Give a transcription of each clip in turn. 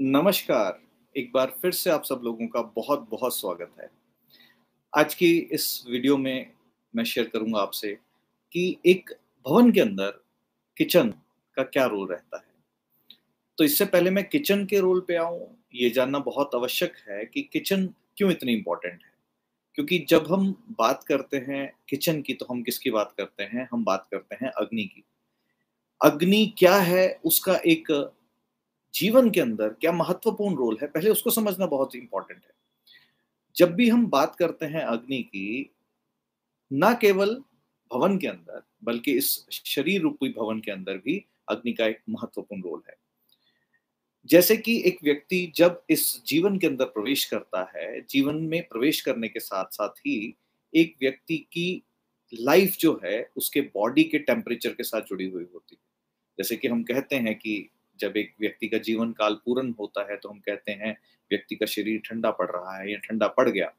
नमस्कार। एक बार फिर से आप सब लोगों का बहुत बहुत स्वागत है। आज की इस वीडियो में मैं शेयर करूँगा आपसे कि एक भवन के अंदर किचन का क्या रोल रहता है। तो इससे पहले मैं किचन के रोल पे आऊँ, ये जानना बहुत आवश्यक है कि किचन क्यों इतनी इंपॉर्टेंट है। क्योंकि जब हम बात करते हैं किचन की तो हम किसकी बात करते हैं? हम बात करते हैं अग्नि की। अग्नि क्या है? उसका एक जीवन के अंदर क्या महत्वपूर्ण रोल है, पहले उसको समझना बहुत इंपॉर्टेंट है। जब भी हम बात करते हैं अग्नि की, न केवल भवन के अंदर, बल्कि इस शरीर रूपी भवन के अंदर भी अग्नि का एक महत्वपूर्ण रोल है। जैसे कि एक व्यक्ति जब इस जीवन के अंदर प्रवेश करता है, जीवन में प्रवेश करने के साथ साथ ही एक व्यक्ति की लाइफ जो है, उसके बॉडी के टेम्परेचर के साथ जुड़ी हुई होती है। जैसे कि हम कहते हैं कि जब एक व्यक्ति का जीवन काल पूर्ण होता है तो हम कहते हैं, व्यक्ति का शरीर ठंडा पड़ रहा है या ठंडा पड़ गया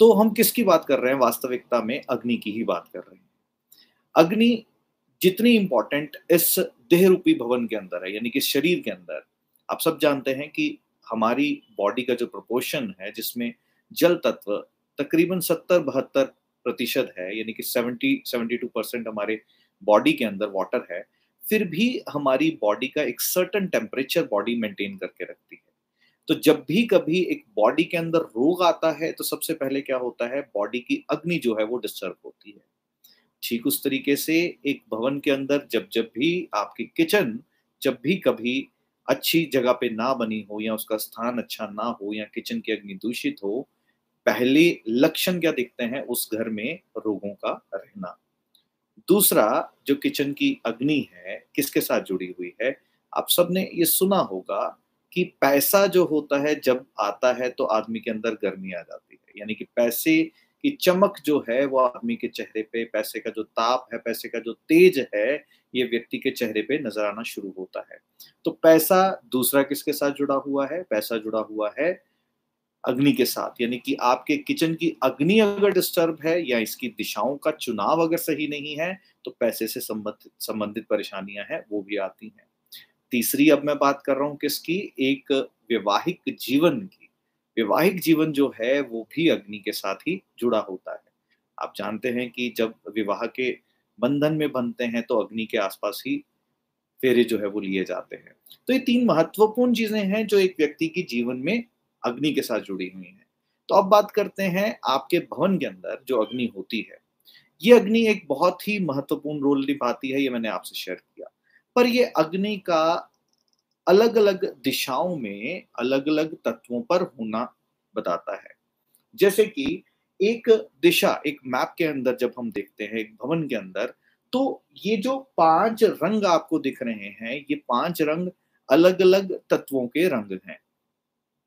तो हम किसकी बात कर रहे हैं? वास्तविकता में अग्नि की ही बात कर रहे हैं। अग्नि जितनी इंपॉर्टेंट इस देह रूपी भवन के अंदर है, यानी कि शरीर के अंदर, आप सब जानते हैं कि हमारी बॉडी का जो प्रपोर्शन है, जिसमें जल तत्व तकरीबन सत्तर बहत्तर प्रतिशत है, यानी कि सेवेंटी सेवेंटी टू परसेंट हमारे बॉडी के अंदर वाटर है फिर भी हमारी बॉडी का एक सर्टन टेम्परेचर बॉडी मेंटेन करके रखती है। तो जब भी कभी एक बॉडी के अंदर रोग आता है तो सबसे पहले क्या होता है? बॉडी की अग्नि जो है, वो डिस्टर्ब होती है। ठीक उस तरीके से एक भवन के अंदर जब जब भी आपकी किचन जब भी कभी अच्छी जगह पे ना बनी हो या उसका स्थान अच्छा ना हो या किचन की अग्नि दूषित हो, पहले लक्षण क्या दिखते हैं? उस घर में रोगों का रहना। दूसरा जो किचन की अग्नि है, किसके साथ जुड़ी हुई है? आप सबने ये सुना होगा कि पैसा जो होता है, जब आता है तो आदमी के अंदर गर्मी आ जाती है। यानी कि पैसे की चमक जो है, वो आदमी के चेहरे पे, पैसे का जो ताप है, पैसे का जो तेज है, ये व्यक्ति के चेहरे पे नज़र आना शुरू होता है। तो पैसा दूसरा किसके साथ जुड़ा हुआ है? पैसा जुड़ा हुआ है अग्नि के साथ, यानी कि आपके किचन की अग्नि अगर डिस्टर्ब है या इसकी दिशाओं का चुनाव अगर सही नहीं है तो पैसे से संबंधित संबंधित परेशानियाँ हैं, वो भी आती हैं। तीसरी अब मैं बात कर रहा हूँ किसकी? एक वैवाहिक जीवन की। वैवाहिक जीवन जो है, वो भी अग्नि के साथ ही जुड़ा होता है। आप जानते हैं कि जब विवाह के बंधन में बनते हैं तो अग्नि के आसपास ही फेरे जो है, वो लिए जाते हैं। तो ये तीन महत्वपूर्ण चीज़ें हैं, जो एक व्यक्ति की जीवन में अग्नि के साथ जुड़ी हुई हैं। तो अब बात करते हैं आपके भवन के अंदर जो अग्नि होती है। ये अग्नि एक बहुत ही महत्वपूर्ण रोल निभाती है, ये मैंने आपसे शेयर किया। पर ये अग्नि का अलग अलग दिशाओं में अलग अलग तत्वों पर होना बताता है। जैसे कि एक दिशा, एक मैप के अंदर जब हम देखते हैं, एक भवन के अंदर तो ये जो पाँच रंग आपको दिख रहे हैं, ये पाँच रंग अलग अलग तत्वों के रंग हैं।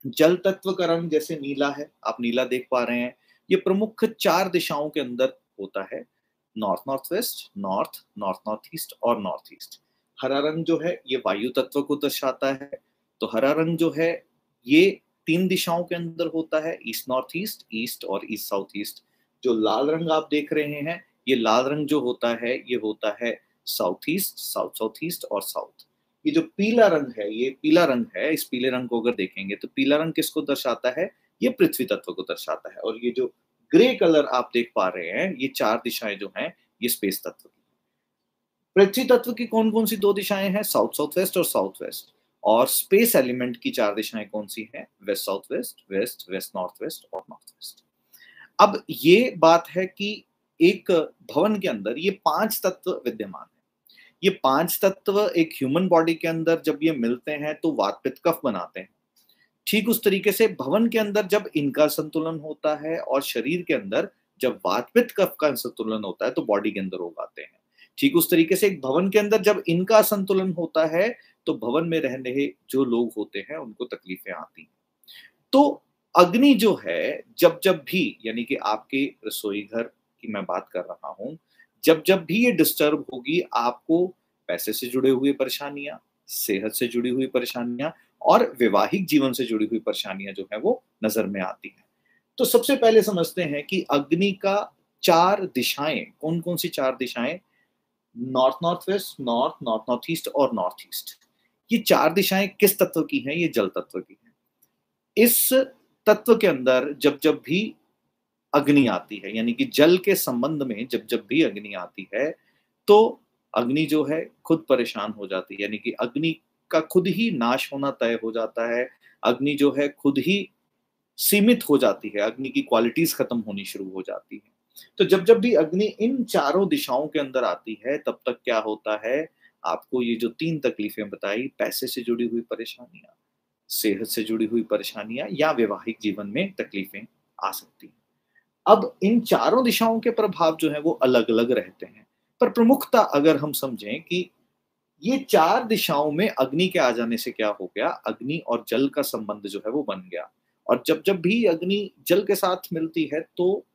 जल तत्व का रंग जैसे नीला है, आप नीला देख पा रहे हैं। ये प्रमुख चार दिशाओं के अंदर होता है, north north west north north north east और नॉर्थ ईस्ट हरा रंग जो है, ये वायु तत्व को दर्शाता है। तो हरा रंग जो है, ये तीन दिशाओं के अंदर होता है, ईस्ट नॉर्थ ईस्ट ईस्ट और ईस्ट साउथ ईस्ट जो लाल रंग आप देख रहे हैं, ये लाल रंग जो होता है, ये होता है south east south south east और साउथ। ये जो पीला रंग है, ये पीला रंग है, इस पीले रंग को अगर देखेंगे तो पीला रंग किसको दर्शाता है? ये पृथ्वी तत्व को दर्शाता है। और ये जो ग्रे कलर आप देख पा रहे हैं, ये चार दिशाएँ जो हैं, ये स्पेस तत्व की। पृथ्वी तत्व की कौन कौन सी दो दिशाएँ हैं? साउथ साउथ वेस्ट और साउथ वेस्ट। और स्पेस एलिमेंट की चार दिशाएँ कौन सी हैं? West, south west west west, north west और नॉर्थ वेस्ट। अब ये बात है कि एक भवन के अंदर ये पाँच तत्व विद्यमान है। ये पाँच तत्व एक ह्यूमन बॉडी के अंदर जब ये मिलते हैं तो वातपित कफ बनाते हैं। ठीक उस तरीके से भवन के अंदर जब इनका संतुलन होता है और शरीर के अंदर जब वातपित कफ का संतुलन होता है तो बॉडी के अंदर रोग आते हैं। ठीक उस तरीके से एक भवन के अंदर जब इनका संतुलन होता है तो भवन में रहने जो लोग होते हैं उनको तकलीफें आती हैं। तो अग्नि जो है जब जब भी यानी कि आपके रसोई घर की मैं बात कर रहा हूँ जब जब भी ये डिस्टर्ब होगी, आपको पैसे से जुड़े हुए परेशानियाँ, सेहत से जुड़ी हुई परेशानियाँ और वैवाहिक जीवन से जुड़ी हुई परेशानियाँ जो है वो नज़र में आती हैं। तो सबसे पहले समझते हैं कि अग्नि का चार दिशाएँ कौन कौन सी चार दिशाएँ? North north west north north north east और नॉर्थ ईस्ट ये चार दिशाएँ किस तत्व की हैं? ये जल तत्व की हैं। इस तत्व के अंदर जब जब भी अग्नि आती है, यानी कि जल के संबंध में जब जब भी अग्नि आती है तो अग्नि जो है खुद परेशान हो जाती है, यानी कि अग्नि का खुद ही नाश होना तय हो जाता है, अग्नि जो है खुद ही सीमित हो जाती है, अग्नि की क्वालिटीज खत्म होनी शुरू हो जाती है। तो जब जब भी अग्नि इन चारों दिशाओं के अंदर आती है, तब तक क्या होता है? आपको ये जो तीन तकलीफें बताई, पैसे से जुड़ी हुई परेशानियाँ, सेहत से जुड़ी हुई परेशानियाँ या वैवाहिक जीवन में तकलीफें आ सकती हैं। अब इन चारों दिशाओं के प्रभाव जो है वो अलग अलग रहते हैं। पर प्रमुखता अगर हम समझें कि ये चार दिशाओं में अग्नि के आ जाने से क्या हो गया? अग्नि और जल का संबंध जो है वो बन गया। और जब जब भी अग्नि जल के साथ मिलती है तो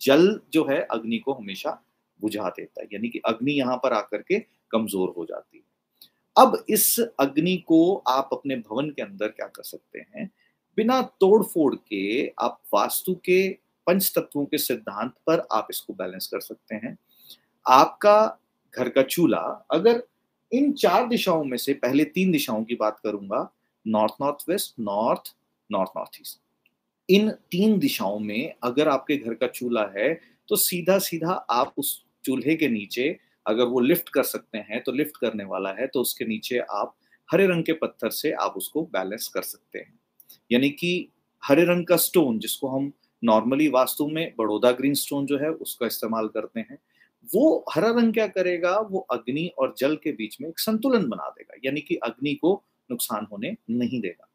जल जो है अग्नि को हमेशा बुझा देता है। यानी कि अग्नि यहाँ पर आकर के कमज़ोर हो जाती है। अब इस अग्नि को आप अपने भवन के अंदर क्या कर सकते हैं? बिना तोड़ फोड़ के आप वास्तु के पंच तत्वों के सिद्धांत पर आप इसको बैलेंस कर सकते हैं। आपका घर का चूल्हा, अगर इन चार दिशाओं में से, पहले तीन दिशाओं की बात करूँगा north north west north north north east इन तीन दिशाओं में अगर आपके घर का चूल्हा है तो सीधा सीधा आप उस चूल्हे के नीचे अगर वो लिफ्ट कर सकते हैं तो लिफ्ट करने वाला है तो उसके नीचे आप हरे रंग के पत्थर से आप उसको बैलेंस कर सकते हैं। यानी कि हरे रंग का स्टोन जिसको हम नॉर्मली वास्तु में बड़ौदा ग्रीन स्टोन जो है, उसका इस्तेमाल करते हैं। वो हरा रंग क्या करेगा? वो अग्नि और जल के बीच में एक संतुलन बना देगा, यानी कि अग्नि को नुकसान होने नहीं देगा।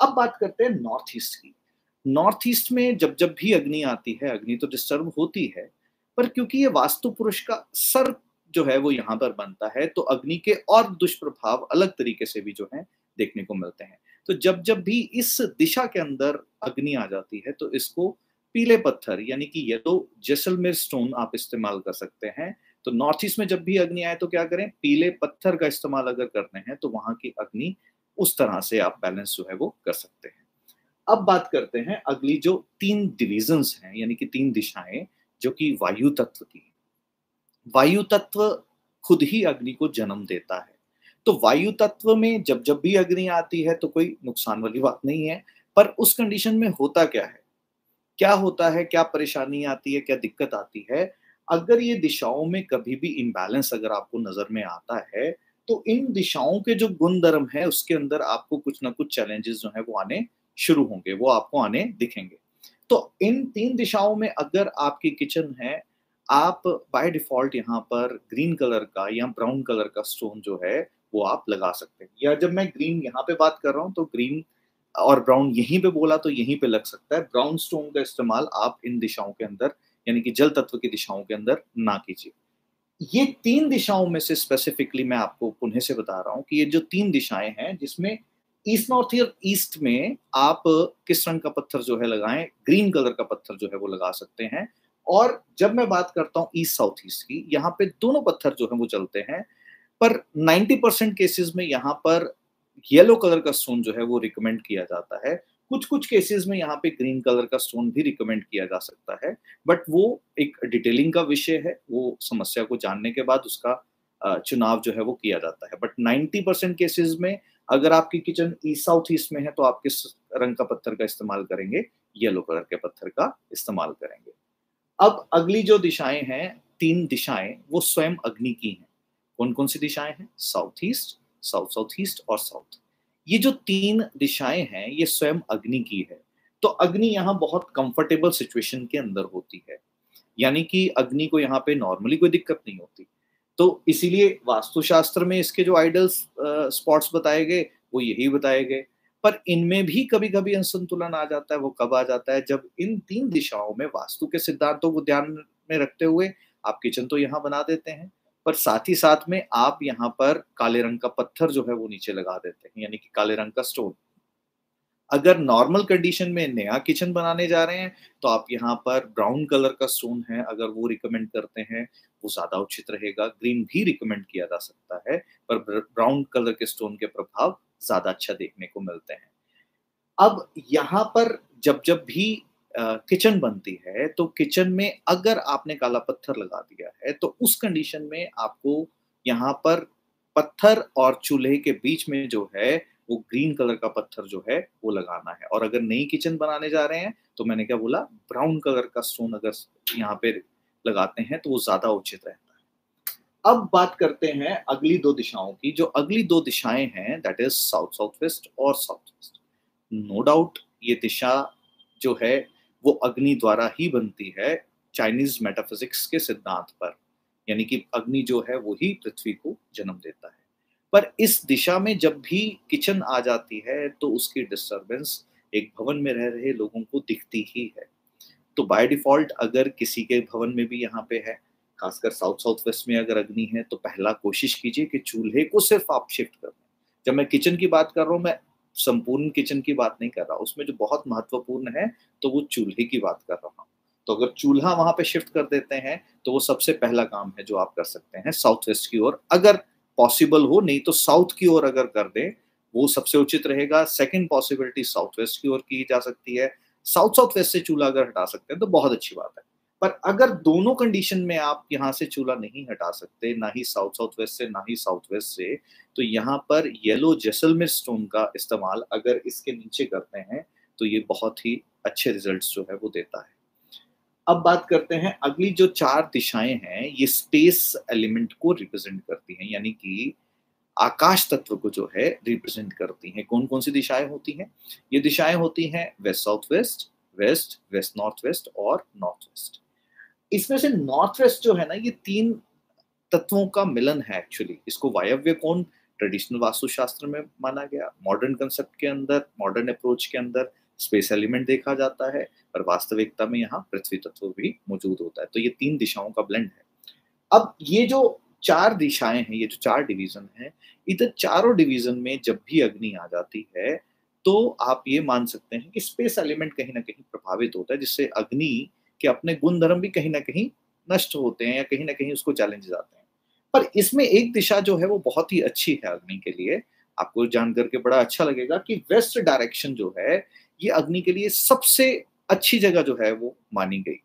अब बात करते हैं नॉर्थ ईस्ट की। नॉर्थ ईस्ट में जब जब भी अग्नि आती है, अग्नि तो डिस्टर्ब होती है, पर क्योंकि ये वास्तु पुरुष का सर जो है, वो यहाँ पर बनता है तो अग्नि के और दुष्प्रभाव अलग तरीके से भी जो है, देखने को मिलते हैं। तो जब जब भी इस दिशा के अंदर अग्नि आ जाती है तो इसको पीले पत्थर, यानी कि ये तो जैसलमेर स्टोन आप इस्तेमाल कर सकते हैं। तो नॉर्थ ईस्ट में जब भी अग्नि आए तो क्या करें? पीले पत्थर का इस्तेमाल अगर करते हैं तो वहाँ की अग्नि उस तरह से आप बैलेंस जो है वो कर सकते हैं। अब बात करते हैं अगली जो तीन डिविजन हैं, यानी कि तीन दिशाएँ, जो कि वायु तत्व की। वायु तत्व खुद ही अग्नि को जन्म देता है। तो वायु तत्व में जब जब भी अग्नि आती है तो कोई नुकसान वाली बात नहीं है, पर उस कंडीशन में होता क्या है? क्या होता है, क्या परेशानी आती है, क्या दिक्कत आती है? अगर ये दिशाओं में कभी भी इम्बैलेंस अगर आपको नज़र में आता है तो इन दिशाओं के जो गुण धर्म है, उसके अंदर आपको कुछ ना कुछ चैलेंजेस जो है, वो आने शुरू होंगे, वो आपको आने दिखेंगे। तो इन तीन दिशाओं में अगर आपकी किचन है, आप बाय डिफ़ॉल्ट यहाँ पर ग्रीन कलर का या ब्राउन कलर का स्टोन जो है, वो आप लगा सकते हैं। या जब मैं ग्रीन यहाँ पे बात कर रहा हूँ तो ग्रीन और ब्राउन यहीं पे बोला तो यहीं पे लग सकता है। ब्राउन स्टोन का इस्तेमाल आप इन दिशाओं के अंदर, यानी कि जल तत्व की दिशाओं के अंदर ना कीजिए। ये तीन दिशाओं में से स्पेसिफिकली मैं आपको पुनः से बता रहा हूँ कि ये जो तीन दिशाएँ हैं, जिसमें ईस्ट नॉर्थ ईयर ईस्ट में आप किस रंग का पत्थर जो है लगाएँ ग्रीन कलर का पत्थर जो है वो लगा सकते हैं। और जब मैं बात करता हूँ ईस्ट साउथ ईस्ट की, यहाँ पे दोनों पत्थर जो है वो चलते हैं, पर 90 परसेंट केसेस में यहाँ पर येलो कलर का स्टोन जो है वो रिकमेंड किया जाता है। कुछ कुछ केसेस में यहाँ पे ग्रीन कलर का स्टोन भी रिकमेंड किया जा सकता है बट वो एक डिटेलिंग का विषय है, वो समस्या को जानने के बाद उसका चुनाव जो है वो किया जाता है। बट 90 परसेंट केसेस में अगर आपकी किचन ईस्ट साउथ ईस्ट में है तो आप किस रंग का पत्थर का इस्तेमाल करेंगे? येलो कलर के पत्थर का इस्तेमाल करेंगे। अब अगली जो दिशाएँ हैं, तीन दिशाएँ, वो स्वयं अग्नि की हैं। कौन कौन सी दिशाएँ हैं? South east south south east और साउथ ये जो तीन दिशाएँ हैं, ये स्वयं अग्नि की है। तो अग्नि यहाँ बहुत कंफर्टेबल सिचुएशन के अंदर होती है। यानी कि अग्नि को यहाँ पे नॉर्मली कोई दिक्कत नहीं होती। तो इसीलिए वास्तुशास्त्र में इसके जो आइडल स्पॉट्स बताए गए, वो यही बताए गए। पर इनमें भी कभी कभी असंतुलन आ जाता है, वो कब आ जाता है? जब इन तीन दिशाओं में वास्तु के सिद्धांतों को ध्यान में रखते हुए आप किचन तो यहाँ बना देते हैं। पर साथ ही साथ में आप यहाँ पर काले रंग का पत्थर जो है वो नीचे लगा देते हैं, यानी कि काले रंग का स्टोन अगर नॉर्मल कंडीशन में नया किचन बनाने जा रहे हैं तो आप यहाँ पर ब्राउन कलर का स्टोन है, अगर वो रिकमेंड करते हैं, वो ज़्यादा उचित रहेगा। ग्रीन भी रिकमेंड किया जा सकता है, पर ब्राउन कलर के स्टोन के प्रभाव ज़्यादा अच्छा देखने को मिलते हैं। अब यहाँ पर जब जब भी किचन बनती है तो किचन में अगर आपने काला पत्थर लगा दिया है तो उस कंडीशन में आपको यहाँ पर पत्थर और चूल्हे के बीच में जो है, वो ग्रीन कलर का पत्थर जो है, वो लगाना है। और अगर नई किचन बनाने जा रहे हैं तो मैंने क्या बोला ब्राउन कलर का स्टोन अगर यहाँ पे लगाते हैं तो वो ज़्यादा उचित रहता है। अब बात करते हैं अगली दो दिशाओं की, जो अगली दो दिशाएँ हैं that is south south west और साउथ वेस्ट नो डाउट ये दिशा जो है वो अग्नि द्वारा ही बनती है चाइनीज़ मेटाफिजिक्स के सिद्धांत पर। यानी कि अग्नि जो है, वो ही पृथ्वी को जन्म देता है। पर इस दिशा में जब भी किचन आ जाती है तो उसकी डिस्टरबेंस एक भवन में रह रहे लोगों को दिखती ही है। तो बाय डिफ़ॉल्ट अगर किसी के भवन में भी यहाँ पे है, खासकर साउथ साउथ वेस्ट में अगर अग्नि है तो पहला कोशिश कीजिए कि चूल्हे को सिर्फ़ आप शिफ्ट कर जब मैं किचन की बात कर रहा हूँ, मैं संपूर्ण किचन की बात नहीं कर रहा, उसमें जो बहुत महत्वपूर्ण है तो वो चूल्हे की बात कर रहा हूँ। तो अगर चूल्हा वहाँ पे शिफ्ट कर देते हैं तो वो सबसे पहला काम है जो आप कर सकते हैं साउथ वेस्ट की ओर, अगर पॉसिबल हो, नहीं तो साउथ की ओर अगर कर दें, वो सबसे उचित रहेगा। सेकंड पॉसिबिलिटी साउथ वेस्ट की ओर की जा सकती है। साउथ साउथ वेस्ट से चूल्हा अगर हटा सकते हैं तो बहुत अच्छी बात है। पर अगर दोनों कंडीशन में आप यहाँ से चूल्हा नहीं हटा सकते, ना ही साउथ साउथ वेस्ट से, ना ही साउथ वेस्ट से तो यहाँ पर येलो जैसलमेर स्टोन का इस्तेमाल अगर इसके नीचे करते हैं तो ये बहुत ही अच्छे रिजल्ट्स जो है वो देता है। अब बात करते हैं अगली जो चार दिशाएँ हैं, ये स्पेस एलिमेंट को रिप्रेजेंट करती हैं, यानी कि आकाश तत्व को जो है रिप्रेजेंट करती हैं। कौन कौन सी दिशाएँ होती हैं? ये दिशाएँ होती हैं west south west west west north west और नॉर्थ वेस्ट इसमें से नॉर्थ वेस्ट जो है ना, ये तीन तत्वों का मिलन है एक्चुअली इसको वायव्य कौन ट्रेडिशनल वास्तुशास्त्र में माना गया मॉडर्न कंसेप्ट के अंदर मॉडर्न अप्रोच के अंदर स्पेस एलिमेंट देखा जाता है, पर वास्तविकता में यहाँ पृथ्वी तत्व भी मौजूद होता है। तो ये तीन दिशाओं का ब्लेंड है। अब ये जो चार दिशाएँ हैं, ये जो चार डिवीज़न है, इधर चारों डिवीज़न में जब भी अग्नि आ जाती है तो आप ये मान सकते हैं कि स्पेस एलिमेंट कहीं ना कहीं प्रभावित होता है, जिससे अग्नि के अपने गुण धर्म भी कहीं ना कहीं नष्ट होते हैं या कहीं ना कहीं उसको चैलेंज आते हैं। पर इसमें एक दिशा जो है वो बहुत ही अच्छी है अग्नि के लिए। आपको जान करके बड़ा अच्छा लगेगा कि वेस्ट डायरेक्शन जो है, ये अग्नि के लिए सबसे अच्छी जगह जो है वो मानी गई।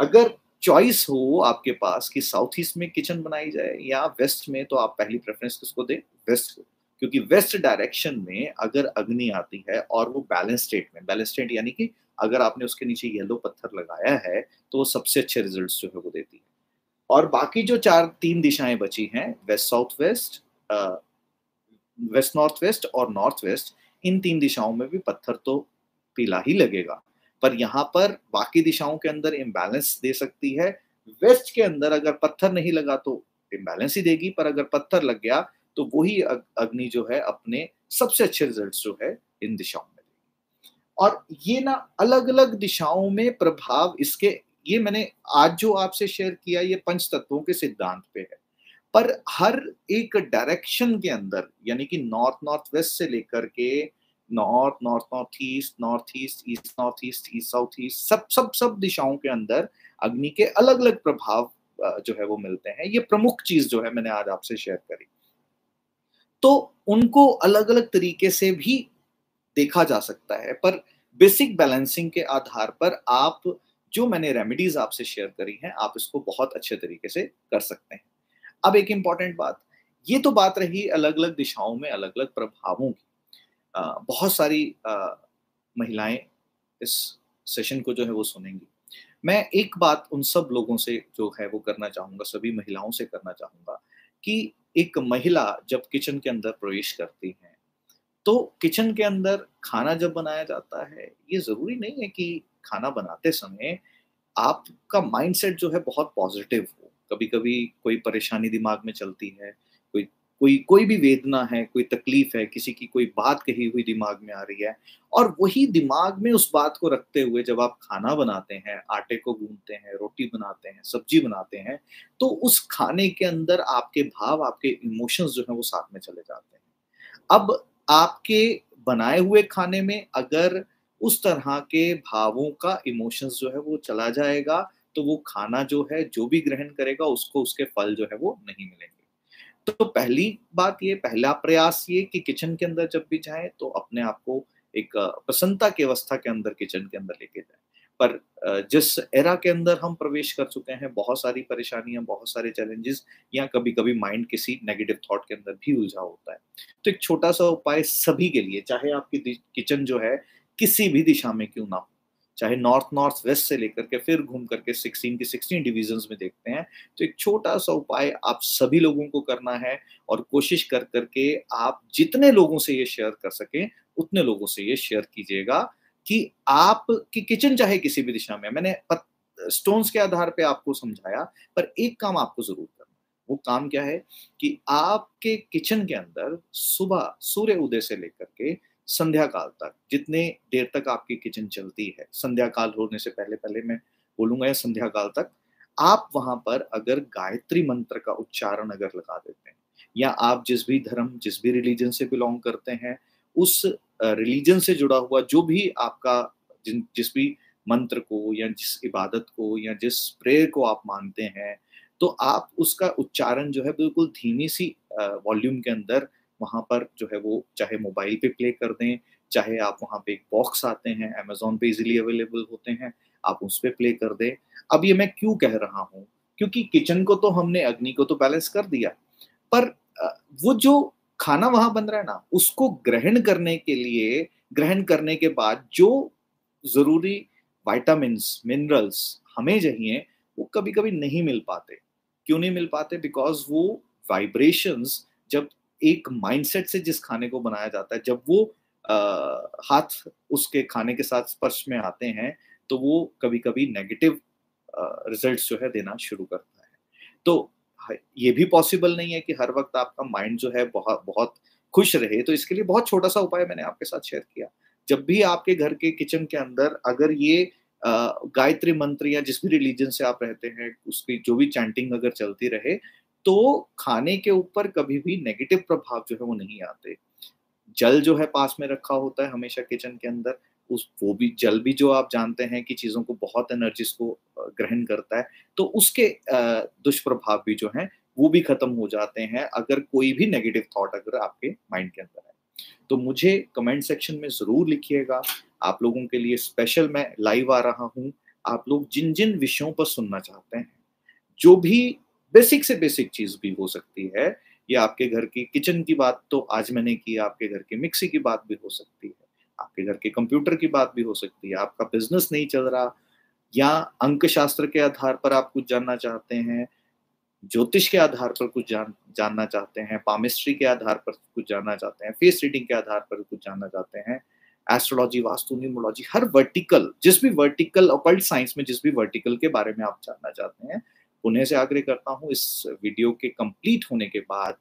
अगर चॉइस हो आपके पास कि साउथ ईस्ट में किचन बनाई जाए या वेस्ट में तो आप पहली प्रेफरेंस किसको दें? वेस्ट को। क्योंकि वेस्ट डायरेक्शन में अगर अग्नि आती है और वो बैलेंस स्टेट में बैलेंस स्टेट यानी कि अगर आपने उसके नीचे येलो पत्थर लगाया है तो वो सबसे अच्छे रिजल्ट्स जो है वो देती है। और बाकी जो चार, तीन दिशाएँ बची हैं west south west west north west और नॉर्थ वेस्ट इन तीन दिशाओं में भी पत्थर तो पीला ही लगेगा। पर यहाँ पर बाकी दिशाओं के अंदर इम्बैलेंस दे सकती है। वेस्ट के अंदर अगर पत्थर नहीं लगा तो इम्बैलेंस ही देगी, पर अगर पत्थर लग गया तो वही अग्नि जो है अपने सबसे अच्छे रिज़ल्ट जो है इन दिशाओं में। और ये ना अलग अलग दिशाओं में प्रभाव इसके, ये मैंने आज जो आपसे शेयर किया, ये पंच तत्वों के सिद्धांत पे है। पर हर एक डायरेक्शन के अंदर, यानी कि नॉर्थ नॉर्थ वेस्ट से लेकर के north north north east north east east north east east south east सब सब सब दिशाओं के अंदर अग्नि के अलग अलग प्रभाव जो है वो मिलते हैं। ये प्रमुख चीज़ जो है मैंने आज आपसे शेयर करी। तो उनको अलग अलग तरीके से भी देखा जा सकता है। पर बेसिक बैलेंसिंग के आधार पर आप जो मैंने रेमेडीज आपसे शेयर करी हैं आप इसको बहुत अच्छे तरीके से कर सकते हैं। अब एक इंपॉर्टेंट बात ये तो बात रही अलग अलग दिशाओं में अलग अलग प्रभावों की। आ, बहुत सारी आ, महिलाएँ इस सेशन को जो है वो सुनेंगी। मैं एक बात उन सब लोगों से जो है वो करना चाहूँगा सभी महिलाओं से करना चाहूँगा कि एक महिला जब किचन के अंदर प्रवेश करती है तो किचन के अंदर खाना जब बनाया जाता है, ये ज़रूरी नहीं है कि खाना बनाते समय आपका माइंडसेट जो है बहुत पॉजिटिव हो। कभी कभी कोई परेशानी दिमाग में चलती है, कोई कोई कोई भी वेदना है, कोई तकलीफ़ है, किसी की कोई बात कही हुई दिमाग में आ रही है, और वही दिमाग में उस बात को रखते हुए जब आप खाना बनाते हैं, आटे को गूंदते हैं, रोटी बनाते हैं, सब्ज़ी बनाते हैं तो उस खाने के अंदर आपके भाव, आपके इमोशंस जो है वो साथ में चले जाते हैं। अब आपके बनाए हुए खाने में अगर उस तरह के भावों का इमोशंस जो है वो चला जाएगा तो वो खाना जो है, जो भी ग्रहण करेगा, उसको उसके फल जो है वो नहीं मिलेंगे। तो पहली बात ये, पहला प्रयास ये कि किचन के अंदर जब भी जाए तो अपने आप को एक प्रसन्नता की अवस्था के अंदर किचन के अंदर लेके जाए। पर जिस एरा के अंदर हम प्रवेश कर चुके हैं, बहुत सारी परेशानियाँ, बहुत सारे चैलेंजेस, या कभी कभी माइंड किसी नेगेटिव थॉट के अंदर भी उलझा होता है। तो एक छोटा सा उपाय सभी के लिए, चाहे आपकी किचन जो है, किसी भी दिशा में क्यों ना हो, चाहे नॉर्थ नॉर्थ, वेस्ट से लेकर के फिर घूम करके 16 की 16 डिविजन्स में देखते हैं तो एक छोटा सा उपाय आप सभी लोगों को करना है, और कोशिश कर करके आप जितने लोगों से ये शेयर कर सकें, उतने लोगों से ये शेयर कीजिएगा। कि आप, की किचन चाहे किसी भी दिशा में, मैंने स्टोन्स के आधार पे आपको समझाया, पर एक काम आपको ज़रूर करना वो काम क्या है कि आपके किचन के अंदर सुबह, सूर्य उदय से लेकर के संध्या काल तक, जितने देर तक आपकी किचन चलती है संध्या काल होने से पहले पहले मैं बोलूँगा या संध्या काल तक, आप वहाँ पर अगर गायत्री मंत्र का उच्चारण अगर लगा देते हैं, या आप जिस भी धर्म, जिस भी रिलीजन से बिलोंग करते हैं, उस रिलीजन से जुड़ा हुआ जो भी आपका जिन, जिस भी मंत्र को या जिस इबादत को या जिस प्रेयर को आप मानते हैं तो आप उसका उच्चारण जो है बिल्कुल धीमी सी वॉल्यूम के अंदर वहाँ पर जो है वो चाहे मोबाइल पे प्ले कर दें, चाहे आप वहाँ पे एक बॉक्स आते हैं अमेजोन पे इजीली अवेलेबल होते हैं, आप उस पर प्ले कर दें। अब ये मैं क्यों कह रहा हूँ? क्योंकि किचन को तो हमने, अग्नि को तो बैलेंस कर दिया। पर वो जो खाना वहाँ बन रहा है ना उसको ग्रहण करने के लिए ग्रहण करने के बाद जो ज़रूरी वाइटामिन मिनरल्स हमें चाहिए वो कभी कभी नहीं मिल पाते। क्यों नहीं मिल पाते? बिकॉज़ वो वाइब्रेशंस जब एक माइंडसेट से जिस खाने को बनाया जाता है जब वो आ, हाथ उसके खाने के साथ स्पर्श में आते हैं तो वो कभी कभी नेगेटिव रिजल्ट्स जो है देना शुरू करता है। तो ये भी पॉसिबल नहीं है कि हर वक्त आपका माइंड जो है बहुत बहुत खुश रहे। तो इसके लिए बहुत छोटा सा उपाय मैंने आपके साथ शेयर किया। जब भी आपके घर के किचन के अंदर अगर ये गायत्री मंत्र या जिस भी रिलीजन से आप रहते हैं, उसकी जो भी चैंटिंग अगर चलती रहे तो खाने के ऊपर कभी भी नेगेटिव प्रभाव जो है वो नहीं आते। जल जो है पास में रखा होता है हमेशा किचन के अंदर। उस, वो भी, जल भी जो आप जानते हैं कि चीज़ों को बहुत एनर्जीज को ग्रहण करता है तो उसके दुष्प्रभाव भी जो है, वो भी खत्म हो जाते हैं, अगर कोई भी नेगेटिव थॉट अगर आपके माइंड के अंदर है तो मुझे कमेंट सेक्शन में ज़रूर लिखिएगा, आप लोगों के लिए स्पेशल मैं लाइव आ रहा हूँ, आप लोग जिन जिन विषयों पर सुनना चाहते हैं, जो भी बेसिक से बेसिक चीज़ भी हो सकती है, या आपके घर की किचन की बात तो आज मैंने की, आपके घर की मिक्सी की बात भी हो सकती है आपके घर के कंप्यूटर की बात भी हो सकती है, आपका बिज़नेस नहीं चल रहा, या अंक शास्त्र के आधार पर आप कुछ जानना चाहते हैं, ज्योतिष के आधार पर कुछ जान, जानना चाहते हैं पामिस्ट्री के आधार पर कुछ जानना चाहते हैं फेस रीडिंग के आधार पर कुछ जानना चाहते हैं एस्ट्रोलॉजी वास्तु न्यूमोलॉजी हर वर्टिकल जिस भी वर्टिकल ऑकल्ट साइंस में जिस भी वर्टिकल के बारे में आप जानना चाहते हैं, उन्हें से आग्रह करता हूँ इस वीडियो के कंप्लीट होने के बाद,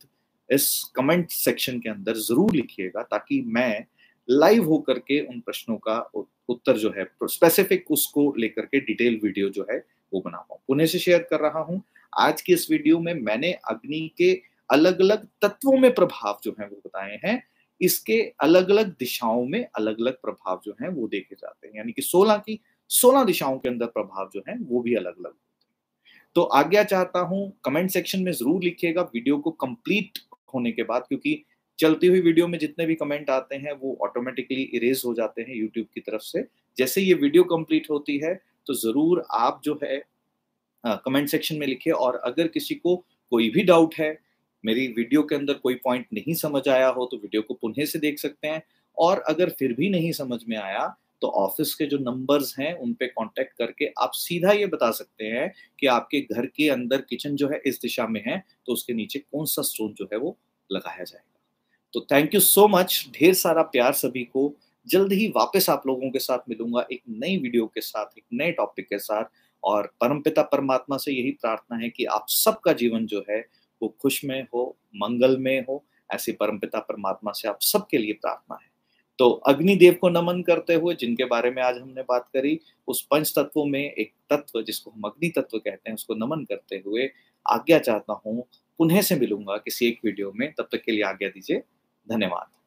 इस कमेंट सेक्शन के अंदर ज़रूर लिखिएगा, ताकि मैं लाइव होकर के उन प्रश्नों का उत्तर जो है स्पेसिफिक उसको लेकर के डिटेल वीडियो जो है, वो बना पाऊँ पुणे से शेयर कर रहा हूँ। आज की इस वीडियो में मैंने अग्नि के अलग अलग तत्वों में प्रभाव जो है वो बताए हैं। इसके अलग अलग दिशाओं में अलग अलग प्रभाव जो है वो देखे जाते हैं। यानी कि 16 की 16 दिशाओं के अंदर प्रभाव जो है वो भी अलग अलग होते हैं। तो आज्ञा चाहता हूँ कमेंट सेक्शन में ज़रूर लिखिएगा। वीडियो को कंप्लीट होने के बाद, क्योंकि चलती हुई वीडियो में जितने भी कमेंट आते हैं, वो ऑटोमेटिकली इरेज हो जाते हैं यूट्यूब की तरफ़ से। जैसे ये वीडियो कंप्लीट होती है तो ज़रूर आप जो है कमेंट सेक्शन में लिखिए और अगर किसी को कोई भी डाउट है, मेरी वीडियो के अंदर कोई पॉइंट नहीं समझ आया हो तो वीडियो को पुनः से देख सकते हैं। और अगर फिर भी नहीं समझ में आया तो ऑफ़िस के जो नंबर्स हैं, उन पे कांटेक्ट करके आप सीधा ये बता सकते हैं कि आपके घर के अंदर किचन जो है, इस दिशा में है तो उसके नीचे कौन सा स्टोन जो है, वो लगाया जाएगा। तो थैंक यू सो मच ढेर सारा प्यार सभी को। जल्द ही वापस आप लोगों के साथ मिलूँगा एक नई वीडियो के साथ, एक नए टॉपिक के साथ। और परमपिता परमात्मा से यही प्रार्थना है कि आप सबका जीवन जो है, वो खुश में हो, मंगल में हो, ऐसी परमपिता परमात्मा से आप सबके लिए प्रार्थना है। तो अग्निदेव को नमन करते हुए, जिनके बारे में आज हमने बात करी, उस पंच तत्वों में एक तत्व जिसको हम अग्नि तत्व कहते हैं, उसको नमन करते हुए आज्ञा चाहता हूँ, पुनः से मिलूँगा किसी एक वीडियो में। तब तक के लिए आज्ञा दीजिए। धन्यवाद।